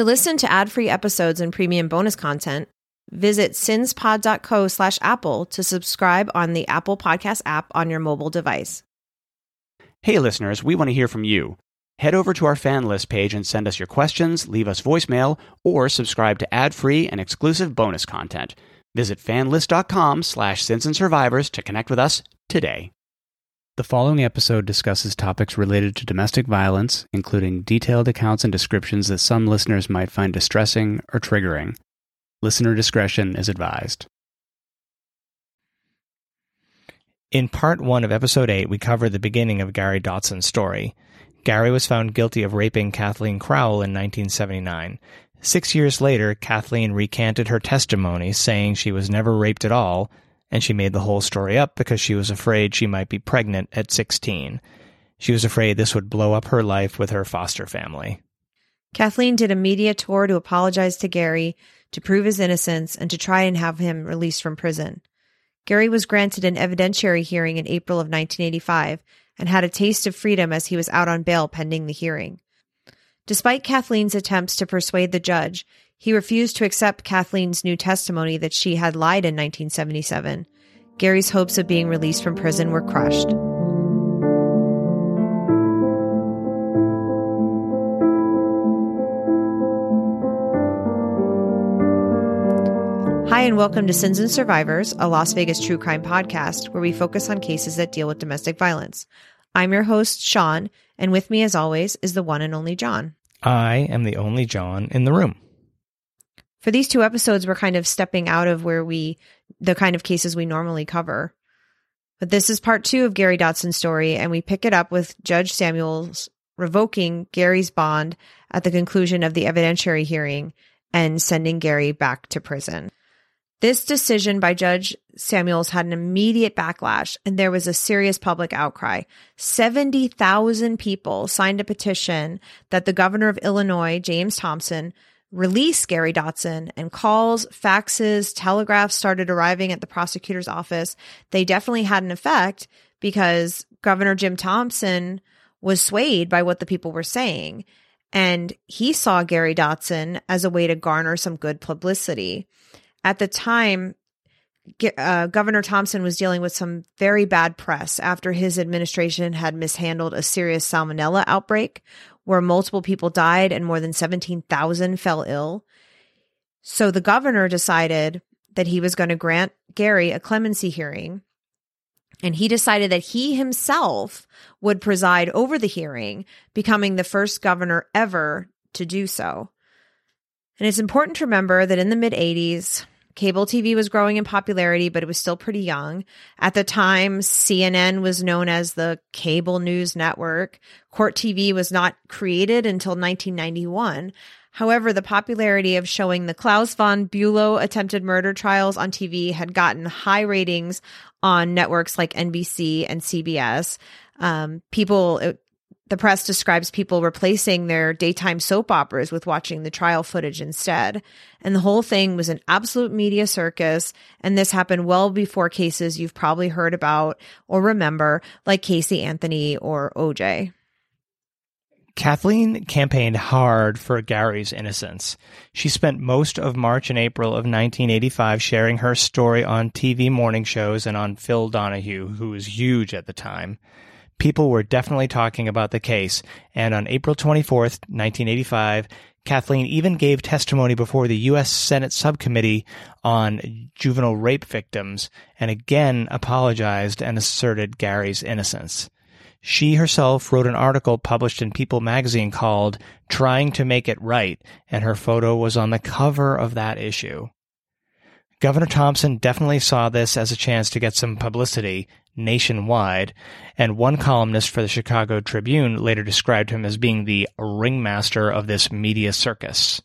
To listen to ad-free episodes and premium bonus content, visit sinspod.co slash apple to subscribe on the Apple Podcast app on your mobile device. Hey, listeners, we want to hear from you. Head over to our fan list page and send us your questions, leave us voicemail, or subscribe to ad-free and exclusive bonus content. Visit fanlist.com slash sins and survivors to connect with us today. The following episode discusses topics related to domestic violence, including detailed accounts and descriptions that some listeners might find distressing or triggering. Listener discretion is advised. In part one of episode 8, we cover the beginning of Gary Dotson's story. Gary was found guilty of raping Cathleen Crowell in 1979. Six years later, Cathleen recanted her testimony, saying she was never raped at all, and she made the whole story up because she was afraid she might be pregnant at 16. She was afraid this would blow up her life with her foster family. Cathleen did a media tour to apologize to Gary, to prove his innocence, and to try and have him released from prison. Gary was granted an evidentiary hearing in April of 1985 and had a taste of freedom as he was out on bail pending the hearing. Despite Cathleen's attempts to persuade the judge, he refused to accept Cathleen's new testimony that she had lied in 1977. Gary's hopes of being released from prison were crushed. Hi, and welcome to Sins and Survivors, a Las Vegas true crime podcast where we focus on cases that deal with domestic violence. I'm your host, Shaun, and with me, as always, is the one and only John. I am the only John in the room. For these two episodes, we're kind of stepping out of where we, the kind of cases we normally cover. But this is part two of Gary Dotson's story, and we pick it up with Judge Samuels revoking Gary's bond at the conclusion of the evidentiary hearing and sending Gary back to prison. This decision by Judge Samuels had an immediate backlash and there was a serious public outcry. 70,000 people signed a petition that the governor of Illinois, James Thompson, release Gary Dotson and calls, faxes, telegraphs started arriving at the prosecutor's office. They definitely had an effect because Governor Jim Thompson was swayed by what the people were saying. And he saw Gary Dotson as a way to garner some good publicity at the time, uh, Governor Thompson was dealing with some very bad press after his administration had mishandled a serious salmonella outbreak where multiple people died and more than 17,000 fell ill. So the governor decided that he was going to grant Gary a clemency hearing. And he decided that he himself would preside over the hearing, becoming the first governor ever to do so. And it's important to remember that in the mid 80s, Cable TV was growing in popularity, but it was still pretty young. At the time, CNN was known as the cable news network. Court TV was not created until 1991. However, the popularity of showing the Klaus von Bülow attempted murder trials on TV had gotten high ratings on networks like NBC and CBS. Um, people, the press describes people replacing their daytime soap operas with watching the trial footage instead. And the whole thing was an absolute media circus. And this happened well before cases you've probably heard about or remember, like Casey Anthony or OJ. Cathleen campaigned hard for Gary's innocence. She spent most of March and April of 1985 sharing her story on TV morning shows and on Phil Donahue, who was huge at the time people were definitely talking about the case. And on April 24th, 1985, Cathleen even gave testimony before the U.S. Senate subcommittee on juvenile rape victims and again apologized and asserted Gary's innocence. She herself wrote an article published in People magazine called Trying to Make It Right, and her photo was on the cover of that issue. Governor Thompson definitely saw this as a chance to get some publicity nationwide, and one columnist for the Chicago Tribune later described him as being the ringmaster of this media circus.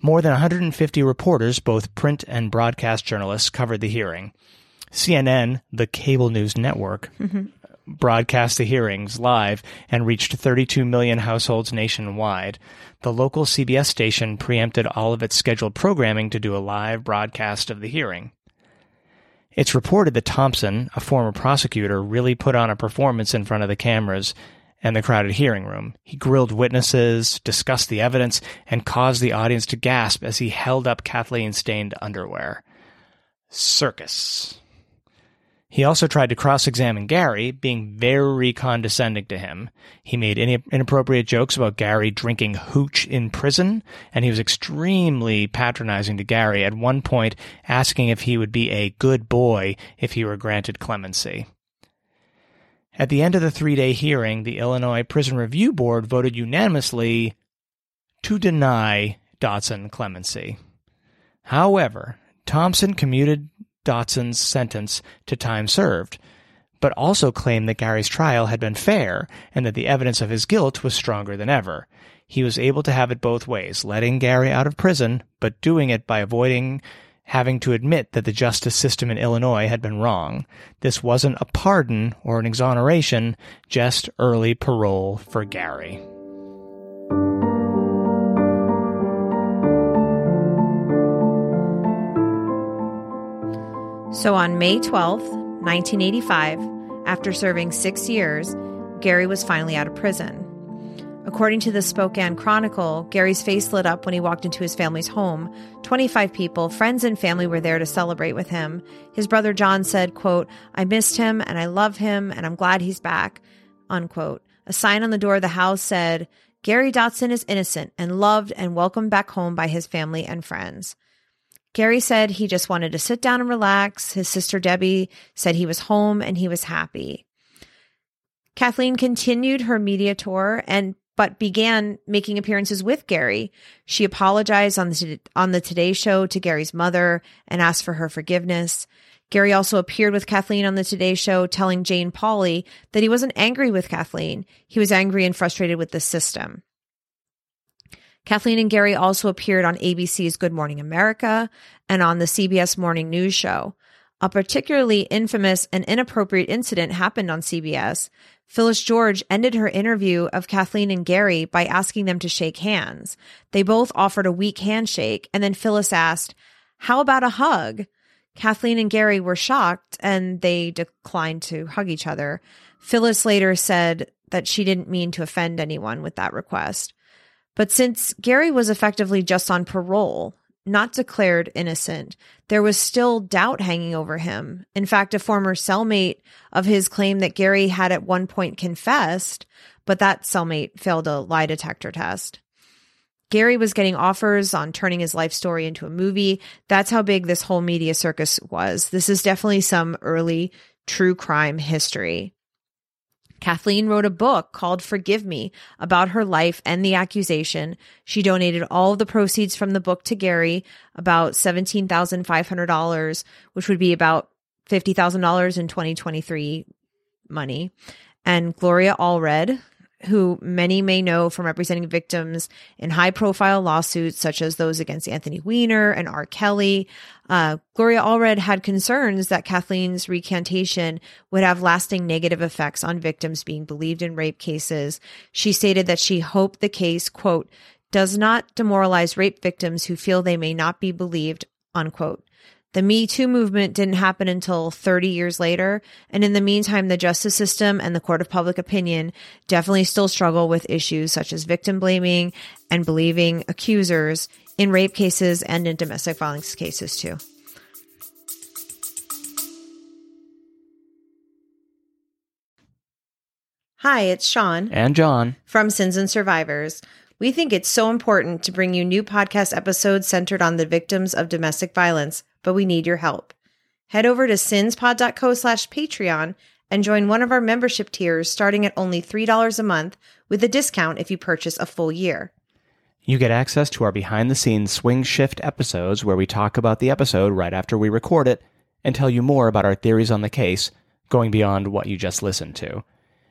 More than 150 reporters, both print and broadcast journalists, covered the hearing. CNN, the cable news network, mm-hmm. Broadcast the hearings live and reached 32 million households nationwide. The local CBS station preempted all of its scheduled programming to do a live broadcast of the hearing. It's reported that Thompson, a former prosecutor, really put on a performance in front of the cameras and the crowded hearing room. He grilled witnesses, discussed the evidence, and caused the audience to gasp as he held up Cathleen stained underwear. Circus. He also tried to cross examine Gary, being very condescending to him. He made inappropriate jokes about Gary drinking hooch in prison, and he was extremely patronizing to Gary, at one point asking if he would be a good boy if he were granted clemency. At the end of the three day hearing, the Illinois Prison Review Board voted unanimously to deny Dotson clemency. However, Thompson commuted Dotson's sentence to time served, but also claimed that Gary's trial had been fair and that the evidence of his guilt was stronger than ever. He was able to have it both ways, letting Gary out of prison, but doing it by avoiding having to admit that the justice system in Illinois had been wrong. This wasn't a pardon or an exoneration, just early parole for Gary. So on May 12th, 1985, after serving six years, Gary was finally out of prison. According to the Spokane Chronicle, Gary's face lit up when he walked into his family's home. 25 people, friends and family were there to celebrate with him. His brother John said, quote, I missed him and I love him and I'm glad he's back, unquote. A sign on the door of the house said, Gary Dotson is innocent and loved and welcomed back home by his family and friends. Gary said he just wanted to sit down and relax. His sister Debbie said he was home and he was happy. Cathleen continued her media tour and but began making appearances with Gary. She apologized on the on the Today show to Gary's mother and asked for her forgiveness. Gary also appeared with Cathleen on the Today show telling Jane Pauley that he wasn't angry with Cathleen. He was angry and frustrated with the system. Cathleen and Gary also appeared on ABC's Good Morning America and on the CBS Morning News Show. A particularly infamous and inappropriate incident happened on CBS. Phyllis George ended her interview of Cathleen and Gary by asking them to shake hands. They both offered a weak handshake, and then Phyllis asked, How about a hug? Cathleen and Gary were shocked and they declined to hug each other. Phyllis later said that she didn't mean to offend anyone with that request. But since Gary was effectively just on parole, not declared innocent, there was still doubt hanging over him. In fact, a former cellmate of his claimed that Gary had at one point confessed, but that cellmate failed a lie detector test. Gary was getting offers on turning his life story into a movie. That's how big this whole media circus was. This is definitely some early true crime history. Cathleen wrote a book called Forgive Me about her life and the accusation. She donated all of the proceeds from the book to Gary, about $17,500, which would be about $50,000 in 2023 money. And Gloria Allred, who many may know from representing victims in high profile lawsuits such as those against Anthony Weiner and R. Kelly. Uh, Gloria Allred had concerns that Cathleen's recantation would have lasting negative effects on victims being believed in rape cases. She stated that she hoped the case, quote, does not demoralize rape victims who feel they may not be believed, unquote. The Me Too movement didn't happen until 30 years later. And in the meantime, the justice system and the court of public opinion definitely still struggle with issues such as victim blaming and believing accusers in rape cases and in domestic violence cases too. Hi, it's Shaun. And John. From Sins and Survivors. We think it's so important to bring you new podcast episodes centered on the victims of domestic violence but we need your help. Head over to sinspod.co slash Patreon and join one of our membership tiers starting at only $3 a month with a discount if you purchase a full year. You get access to our behind the scenes swing shift episodes where we talk about the episode right after we record it and tell you more about our theories on the case, going beyond what you just listened to.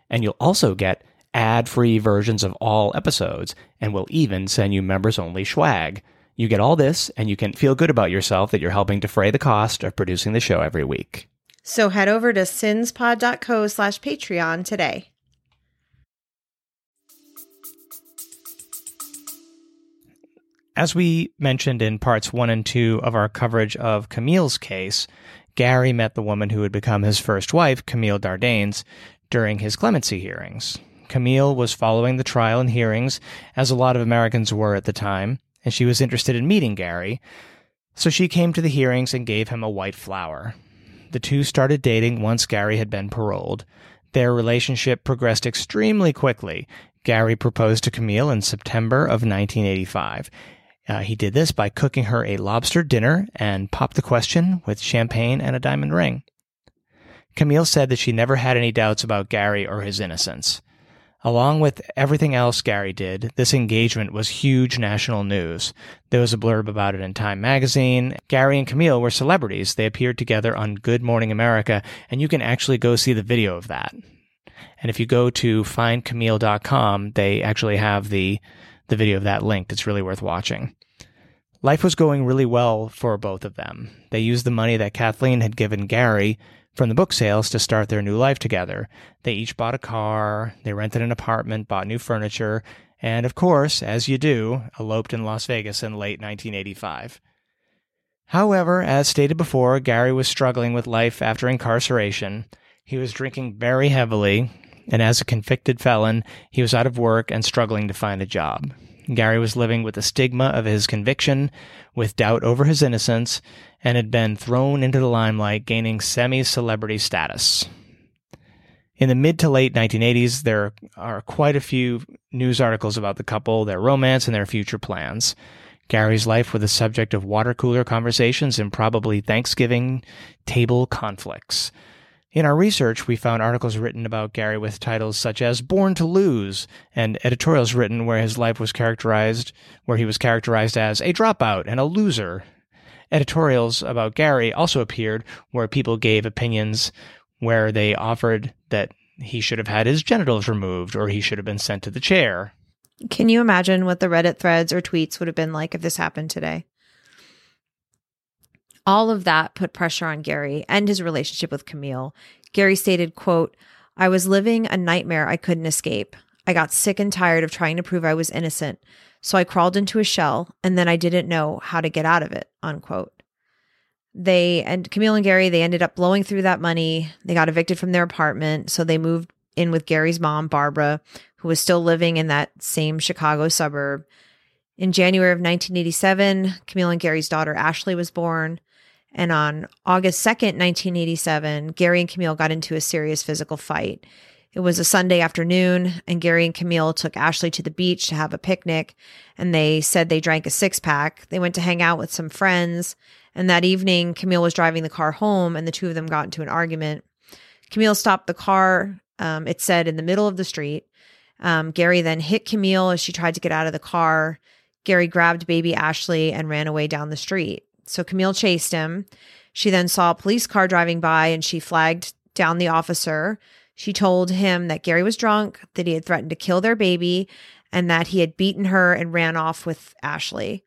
And you'll also get ad free versions of all episodes, and we'll even send you members only swag. You get all this, and you can feel good about yourself that you're helping defray the cost of producing the show every week. So head over to sinspod.co slash Patreon today. As we mentioned in parts one and two of our coverage of Camille's case, Gary met the woman who would become his first wife, Camille Dardanes, during his clemency hearings. Camille was following the trial and hearings, as a lot of Americans were at the time, and she was interested in meeting Gary. So she came to the hearings and gave him a white flower. The two started dating once Gary had been paroled. Their relationship progressed extremely quickly. Gary proposed to Camille in September of 1985. Uh, he did this by cooking her a lobster dinner and popped the question with champagne and a diamond ring. Camille said that she never had any doubts about Gary or his innocence. Along with everything else Gary did, this engagement was huge national news. There was a blurb about it in Time magazine. Gary and Camille were celebrities. They appeared together on Good Morning America, and you can actually go see the video of that. And if you go to findcamille.com, they actually have the the video of that linked. It's really worth watching. Life was going really well for both of them. They used the money that Cathleen had given Gary from the book sales to start their new life together. They each bought a car, they rented an apartment, bought new furniture, and of course, as you do, eloped in Las Vegas in late 1985. However, as stated before, Gary was struggling with life after incarceration. He was drinking very heavily, and as a convicted felon, he was out of work and struggling to find a job. Gary was living with the stigma of his conviction, with doubt over his innocence, and had been thrown into the limelight, gaining semi celebrity status. In the mid to late 1980s, there are quite a few news articles about the couple, their romance, and their future plans. Gary's life was the subject of water cooler conversations and probably Thanksgiving table conflicts. In our research, we found articles written about Gary with titles such as Born to Lose and editorials written where his life was characterized, where he was characterized as a dropout and a loser. Editorials about Gary also appeared where people gave opinions where they offered that he should have had his genitals removed or he should have been sent to the chair. Can you imagine what the Reddit threads or tweets would have been like if this happened today? All of that put pressure on Gary and his relationship with Camille. Gary stated, quote, I was living a nightmare I couldn't escape. I got sick and tired of trying to prove I was innocent. So I crawled into a shell and then I didn't know how to get out of it, unquote. They and Camille and Gary, they ended up blowing through that money. They got evicted from their apartment. So they moved in with Gary's mom, Barbara, who was still living in that same Chicago suburb. In January of 1987, Camille and Gary's daughter Ashley was born. And on August 2nd, 1987, Gary and Camille got into a serious physical fight. It was a Sunday afternoon, and Gary and Camille took Ashley to the beach to have a picnic. And they said they drank a six pack. They went to hang out with some friends. And that evening, Camille was driving the car home, and the two of them got into an argument. Camille stopped the car, um, it said, in the middle of the street. Um, Gary then hit Camille as she tried to get out of the car. Gary grabbed baby Ashley and ran away down the street. So Camille chased him. She then saw a police car driving by and she flagged down the officer. She told him that Gary was drunk, that he had threatened to kill their baby, and that he had beaten her and ran off with Ashley.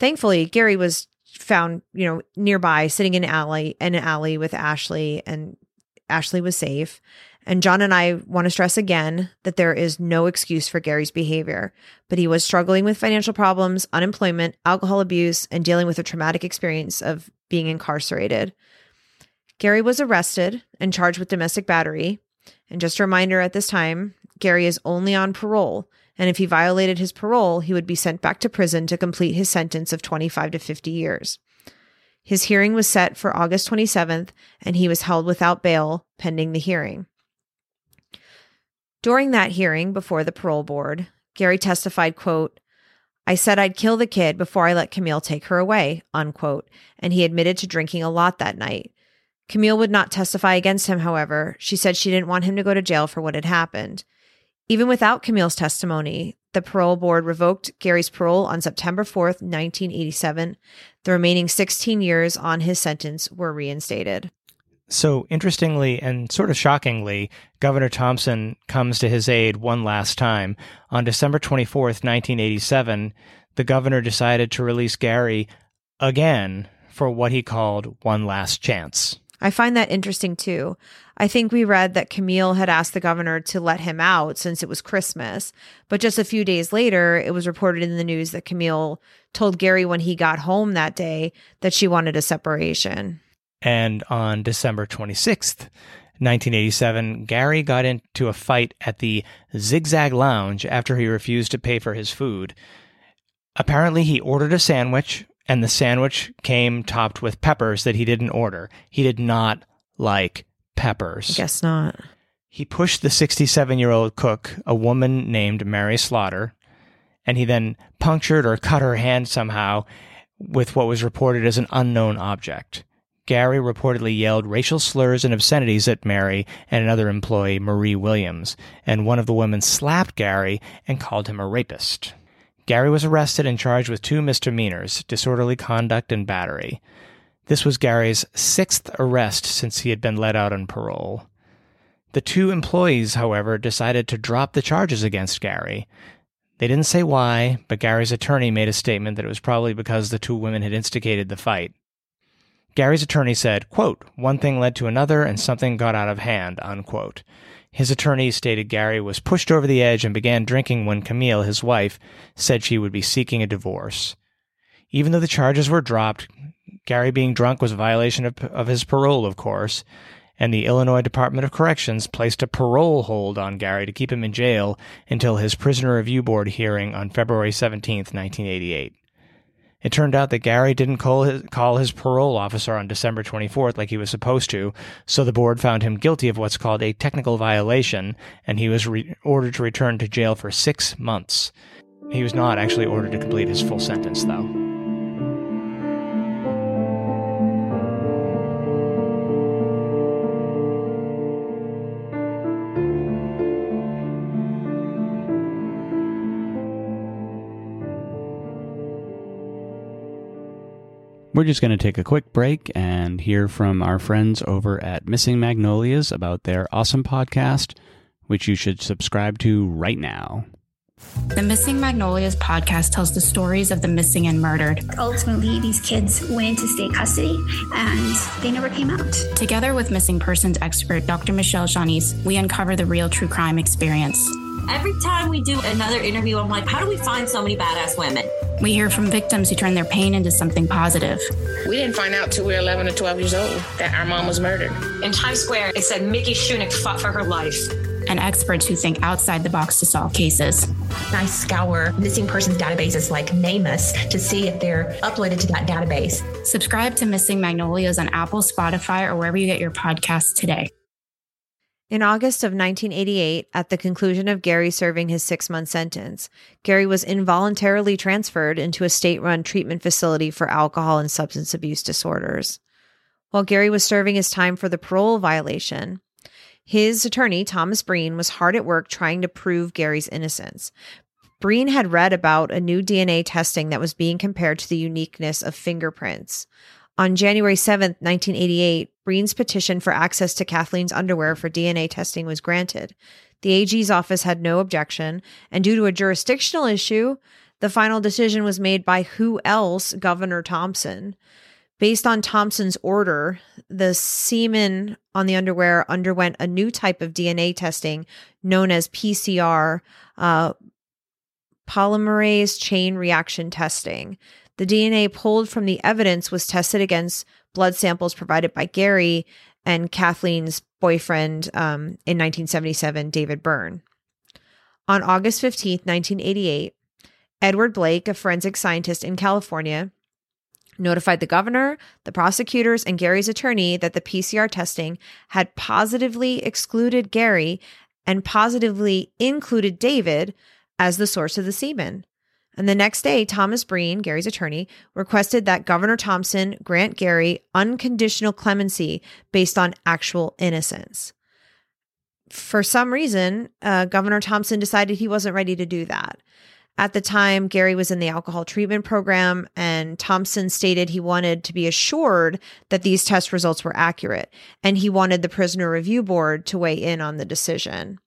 Thankfully, Gary was found, you know, nearby, sitting in an alley in an alley with Ashley, and Ashley was safe. And John and I want to stress again that there is no excuse for Gary's behavior, but he was struggling with financial problems, unemployment, alcohol abuse, and dealing with a traumatic experience of being incarcerated. Gary was arrested and charged with domestic battery. And just a reminder at this time, Gary is only on parole. And if he violated his parole, he would be sent back to prison to complete his sentence of 25 to 50 years. His hearing was set for August 27th, and he was held without bail pending the hearing. During that hearing before the parole board, Gary testified, quote, I said I'd kill the kid before I let Camille take her away, unquote, and he admitted to drinking a lot that night. Camille would not testify against him, however. She said she didn't want him to go to jail for what had happened. Even without Camille's testimony, the parole board revoked Gary's parole on September 4th, 1987. The remaining 16 years on his sentence were reinstated. So, interestingly and sort of shockingly, Governor Thompson comes to his aid one last time. On December 24th, 1987, the governor decided to release Gary again for what he called one last chance. I find that interesting too. I think we read that Camille had asked the governor to let him out since it was Christmas. But just a few days later, it was reported in the news that Camille told Gary when he got home that day that she wanted a separation. And on December 26th, 1987, Gary got into a fight at the Zigzag Lounge after he refused to pay for his food. Apparently, he ordered a sandwich, and the sandwich came topped with peppers that he didn't order. He did not like peppers. Guess not. He pushed the 67 year old cook, a woman named Mary Slaughter, and he then punctured or cut her hand somehow with what was reported as an unknown object. Gary reportedly yelled racial slurs and obscenities at Mary and another employee, Marie Williams, and one of the women slapped Gary and called him a rapist. Gary was arrested and charged with two misdemeanors disorderly conduct and battery. This was Gary's sixth arrest since he had been let out on parole. The two employees, however, decided to drop the charges against Gary. They didn't say why, but Gary's attorney made a statement that it was probably because the two women had instigated the fight. Gary's attorney said, quote, one thing led to another and something got out of hand, unquote. His attorney stated Gary was pushed over the edge and began drinking when Camille, his wife, said she would be seeking a divorce. Even though the charges were dropped, Gary being drunk was a violation of, of his parole, of course, and the Illinois Department of Corrections placed a parole hold on Gary to keep him in jail until his prisoner review board hearing on February 17, 1988. It turned out that Gary didn't call his, call his parole officer on December 24th like he was supposed to, so the board found him guilty of what's called a technical violation, and he was re- ordered to return to jail for six months. He was not actually ordered to complete his full sentence, though. We're just going to take a quick break and hear from our friends over at Missing Magnolias about their awesome podcast, which you should subscribe to right now. The Missing Magnolias podcast tells the stories of the missing and murdered. Ultimately, these kids went into state custody and they never came out. Together with missing persons expert Dr. Michelle Shanice, we uncover the real true crime experience. Every time we do another interview, I'm like, how do we find so many badass women? We hear from victims who turn their pain into something positive. We didn't find out till we were 11 or 12 years old that our mom was murdered. In Times Square, it said Mickey Shunick fought for her life. And experts who think outside the box to solve cases. I scour missing persons databases like NamUs to see if they're uploaded to that database. Subscribe to Missing Magnolias on Apple, Spotify, or wherever you get your podcasts today. In August of 1988, at the conclusion of Gary serving his six month sentence, Gary was involuntarily transferred into a state run treatment facility for alcohol and substance abuse disorders. While Gary was serving his time for the parole violation, his attorney, Thomas Breen, was hard at work trying to prove Gary's innocence. Breen had read about a new DNA testing that was being compared to the uniqueness of fingerprints. On January 7th, 1988, Breen's petition for access to Cathleen's underwear for DNA testing was granted. The AG's office had no objection, and due to a jurisdictional issue, the final decision was made by who else? Governor Thompson. Based on Thompson's order, the semen on the underwear underwent a new type of DNA testing known as PCR, uh, polymerase chain reaction testing. The DNA pulled from the evidence was tested against blood samples provided by Gary and Cathleen's boyfriend um, in 1977, David Byrne. On August 15, 1988, Edward Blake, a forensic scientist in California, notified the governor, the prosecutors, and Gary's attorney that the PCR testing had positively excluded Gary and positively included David as the source of the semen. And the next day, Thomas Breen, Gary's attorney, requested that Governor Thompson grant Gary unconditional clemency based on actual innocence. For some reason, uh, Governor Thompson decided he wasn't ready to do that. At the time, Gary was in the alcohol treatment program, and Thompson stated he wanted to be assured that these test results were accurate, and he wanted the prisoner review board to weigh in on the decision.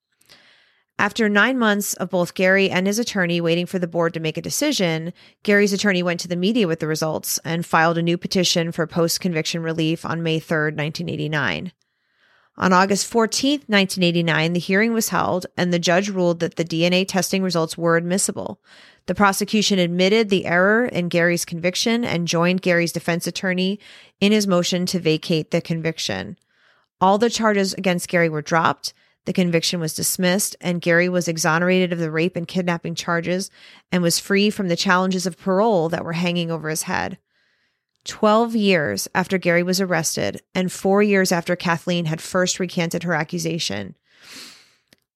After nine months of both Gary and his attorney waiting for the board to make a decision, Gary's attorney went to the media with the results and filed a new petition for post conviction relief on May 3, 1989. On August 14, 1989, the hearing was held and the judge ruled that the DNA testing results were admissible. The prosecution admitted the error in Gary's conviction and joined Gary's defense attorney in his motion to vacate the conviction. All the charges against Gary were dropped. The conviction was dismissed, and Gary was exonerated of the rape and kidnapping charges and was free from the challenges of parole that were hanging over his head. 12 years after Gary was arrested, and four years after Cathleen had first recanted her accusation,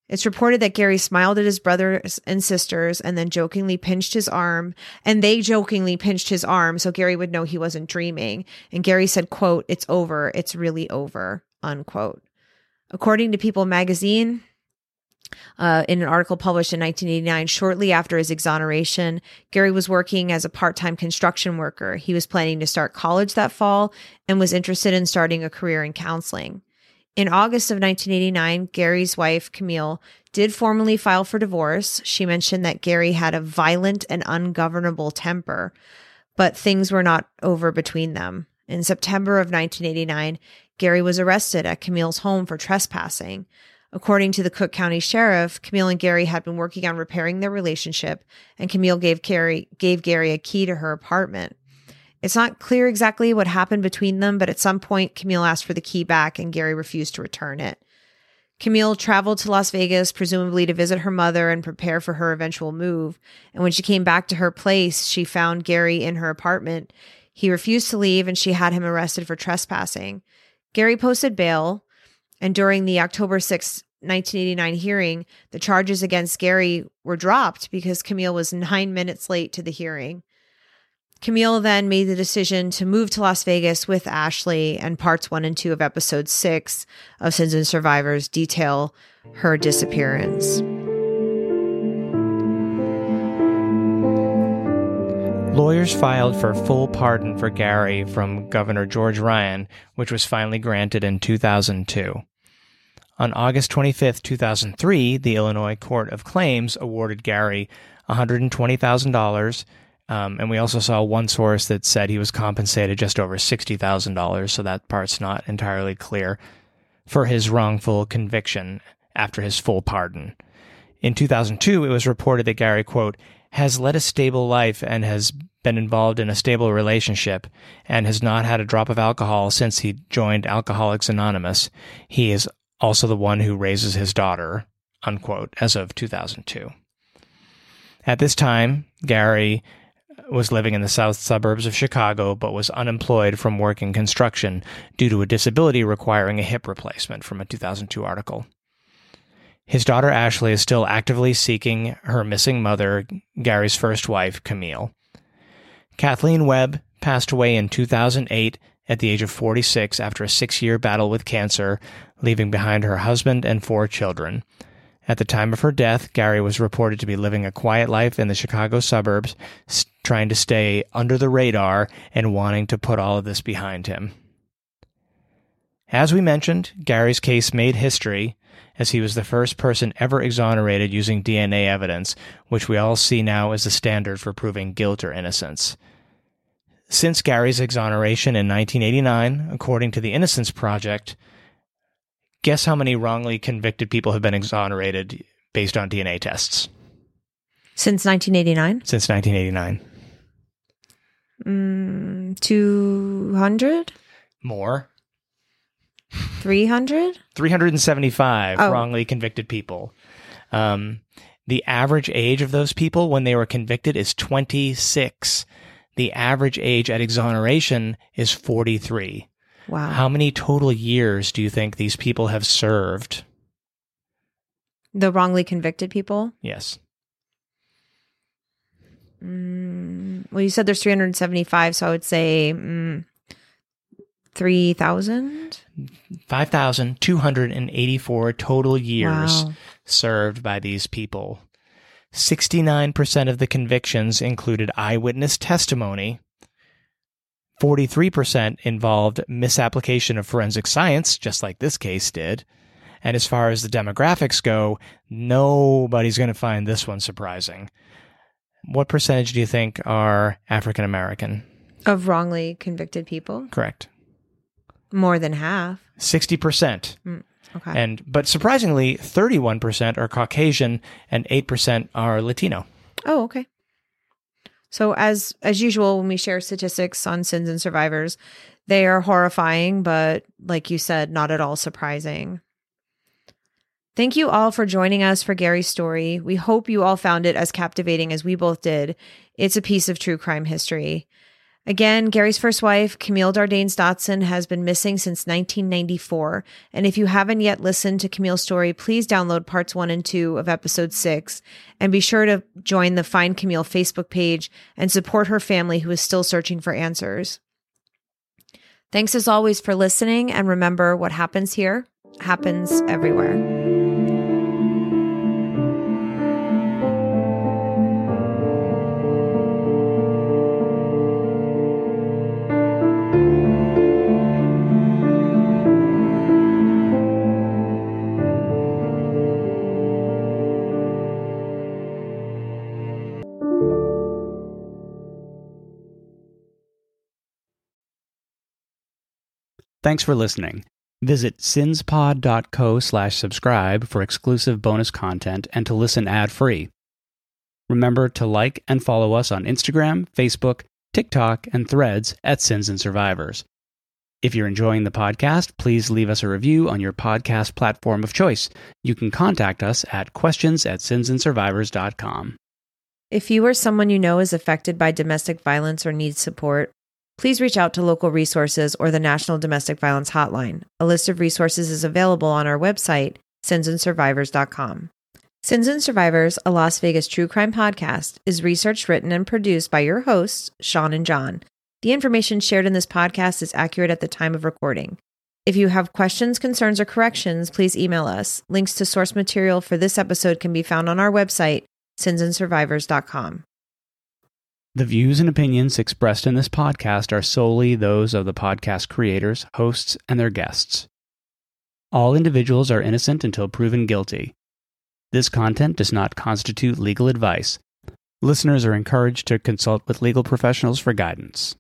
it's reported that Gary smiled at his brothers and sisters and then jokingly pinched his arm, and they jokingly pinched his arm so Gary would know he wasn't dreaming. And Gary said, quote, "It's over. It's really over." unquote. According to People magazine, uh, in an article published in 1989, shortly after his exoneration, Gary was working as a part time construction worker. He was planning to start college that fall and was interested in starting a career in counseling. In August of 1989, Gary's wife, Camille, did formally file for divorce. She mentioned that Gary had a violent and ungovernable temper, but things were not over between them. In September of 1989, Gary was arrested at Camille's home for trespassing. According to the Cook County Sheriff, Camille and Gary had been working on repairing their relationship, and Camille gave Gary, gave Gary a key to her apartment. It's not clear exactly what happened between them, but at some point, Camille asked for the key back and Gary refused to return it. Camille traveled to Las Vegas, presumably to visit her mother and prepare for her eventual move. And when she came back to her place, she found Gary in her apartment. He refused to leave and she had him arrested for trespassing. Gary posted bail, and during the October 6, 1989 hearing, the charges against Gary were dropped because Camille was nine minutes late to the hearing. Camille then made the decision to move to Las Vegas with Ashley, and parts one and two of episode six of Sins and Survivors detail her disappearance. Lawyers filed for full pardon for Gary from Governor George Ryan, which was finally granted in 2002. On August 25, 2003, the Illinois Court of Claims awarded Gary $120,000. Um, and we also saw one source that said he was compensated just over $60,000, so that part's not entirely clear, for his wrongful conviction after his full pardon. In 2002, it was reported that Gary, quote, has led a stable life and has been involved in a stable relationship and has not had a drop of alcohol since he joined Alcoholics Anonymous. He is also the one who raises his daughter, unquote, as of 2002. At this time, Gary was living in the south suburbs of Chicago but was unemployed from working construction due to a disability requiring a hip replacement from a 2002 article. His daughter Ashley is still actively seeking her missing mother, Gary's first wife, Camille. Cathleen Webb passed away in 2008 at the age of 46 after a six year battle with cancer, leaving behind her husband and four children. At the time of her death, Gary was reported to be living a quiet life in the Chicago suburbs, trying to stay under the radar and wanting to put all of this behind him. As we mentioned, Gary's case made history as he was the first person ever exonerated using DNA evidence, which we all see now as the standard for proving guilt or innocence. Since Gary's exoneration in 1989, according to the Innocence Project, guess how many wrongly convicted people have been exonerated based on DNA tests? Since 1989? Since 1989. Mm, 200? More. 300? 375 Oh. wrongly convicted people. Um, the average age of those people when they were convicted is 26. The average age at exoneration is 43. Wow. How many total years do you think these people have served? the wrongly convicted people? Yes. Mm, well, you said there's 375, so I would say mm, 3,000? 5,284 total years Wow. served by these people. 69% of the convictions included eyewitness testimony. 43% involved misapplication of forensic science, just like this case did. And as far as the demographics go, nobody's going to find this one surprising. What percentage do you think are African American? Of wrongly convicted people? Correct. More than half. 60%. Mm, okay. And but surprisingly, 31% are Caucasian and 8% are Latino. oh, okay. So as as usual when we share statistics on sins and survivors, they are horrifying, but like you said, not at all surprising. Thank you all for joining us for Gary's story. We hope you all found it as captivating as we both did. It's a piece of true crime history. Again, Gary's first wife, Camille Dardanes Dotson, has been missing since 1994. And if you haven't yet listened to Camille's story, please download parts one and two of episode six. And be sure to join the Find Camille Facebook page and support her family who is still searching for answers. Thanks as always for listening. And remember, what happens here happens everywhere. Thanks for listening. Visit sinspod.co slash subscribe for exclusive bonus content and to listen ad-free. Remember to like and follow us on Instagram, Facebook, TikTok, and threads at Sins and Survivors. If you're enjoying the podcast, please leave us a review on your podcast platform of choice. You can contact us at questions at sinsandsurvivors.com. If you or someone you know is affected by domestic violence or needs support, please reach out to local resources or the National Domestic Violence Hotline. A list of resources is available on our website, sinsandsurvivors.com. Sins and Survivors, a Las Vegas true crime podcast, is researched, written, and produced by your hosts, Shaun and John. The information shared in this podcast is accurate at the time of recording. If you have questions, concerns, or corrections, please email us. Links to source material for this episode can be found on our website, sinsandsurvivors.com. The views and opinions expressed in this podcast are solely those of the podcast creators, hosts, and their guests. All individuals are innocent until proven guilty. This content does not constitute legal advice. Listeners are encouraged to consult with legal professionals for guidance.